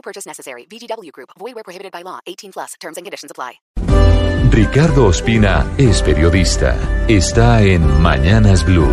No purchase necessary. VGW Group. Void where prohibited by law. 18 plus. Terms and conditions apply. Ricardo Ospina es periodista. Está en Mañanas Blue.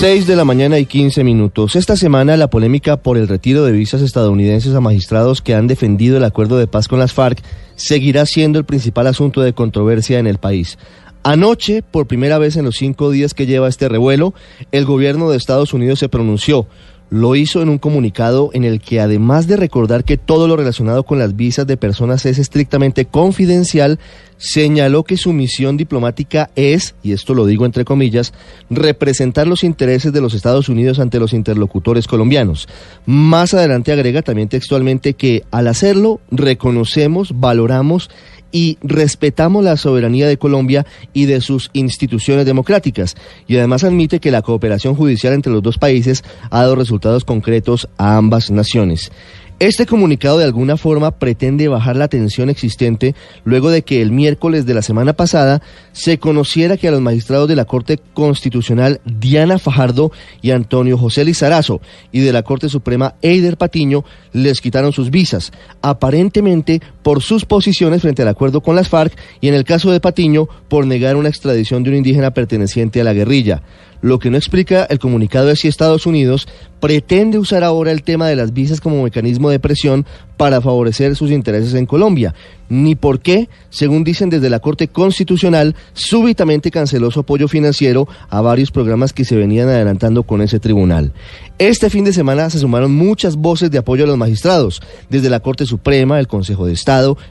6 de la mañana y 15 minutos. Esta semana la polémica por el retiro de visas estadounidenses a magistrados que han defendido el acuerdo de paz con las FARC seguirá siendo el principal asunto de controversia en el país. Anoche, por primera vez en los cinco días que lleva este revuelo, el gobierno de Estados Unidos se pronunció lo hizo en un comunicado en el que además de recordar que todo lo relacionado con las visas de personas es estrictamente confidencial, señaló que su misión diplomática es, y esto lo digo entre comillas, representar los intereses de los Estados Unidos ante los interlocutores colombianos. Más adelante agrega también textualmente que al hacerlo reconocemos, valoramos y respetamos la soberanía de Colombia y de sus instituciones democráticas. Y además admite que la cooperación judicial entre los dos países ha dado resultados concretos a ambas naciones. Este comunicado de alguna forma pretende bajar la tensión existente luego de que el miércoles de la semana pasada se conociera que a los magistrados de la Corte Constitucional Diana Fajardo y Antonio José Lizarazo y de la Corte Suprema Eider Patiño les quitaron sus visas, aparentemente por sus posiciones frente al acuerdo con las FARC y en el caso de Patiño por negar una extradición de un indígena perteneciente a la guerrilla. Lo que no explica el comunicado es si Estados Unidos pretende usar ahora el tema de las visas como mecanismo de presión para favorecer sus intereses en Colombia, ni por qué, según dicen desde la Corte Constitucional, súbitamente canceló su apoyo financiero a varios programas que se venían adelantando con ese tribunal. Este fin de semana se sumaron muchas voces de apoyo a los magistrados, desde la Corte Suprema, el Consejo de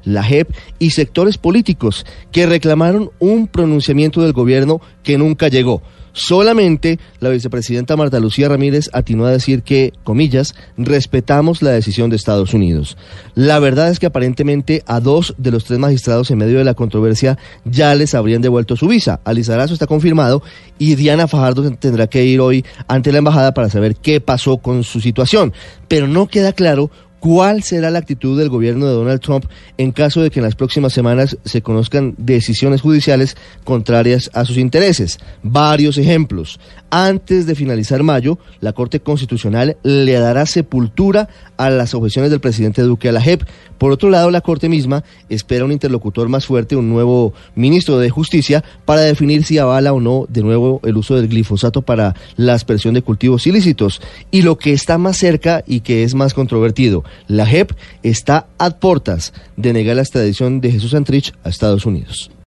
La JEP y sectores políticos que reclamaron un pronunciamiento del gobierno que nunca llegó. Solamente la vicepresidenta Marta Lucía Ramírez atinó a decir que, comillas, respetamos la decisión de Estados Unidos. La verdad es que aparentemente a dos de los tres magistrados en medio de la controversia ya les habrían devuelto su visa. Alizarazo está confirmado y Diana Fajardo tendrá que ir hoy ante la embajada para saber qué pasó con su situación. Pero no queda claro ¿Cuál será la actitud del gobierno de Donald Trump en caso de que en las próximas semanas se conozcan decisiones judiciales contrarias a sus intereses? Varios ejemplos. Antes de finalizar mayo, la Corte Constitucional le dará sepultura a las objeciones del presidente Duque a la JEP. Por otro lado, la Corte misma espera un interlocutor más fuerte, un nuevo ministro de Justicia, para definir si avala o no de nuevo el uso del glifosato para la aspersión de cultivos ilícitos. Y lo que está más cerca y que es más controvertido, la JEP está a portas de negar la extradición de Jesús Santrich a Estados Unidos.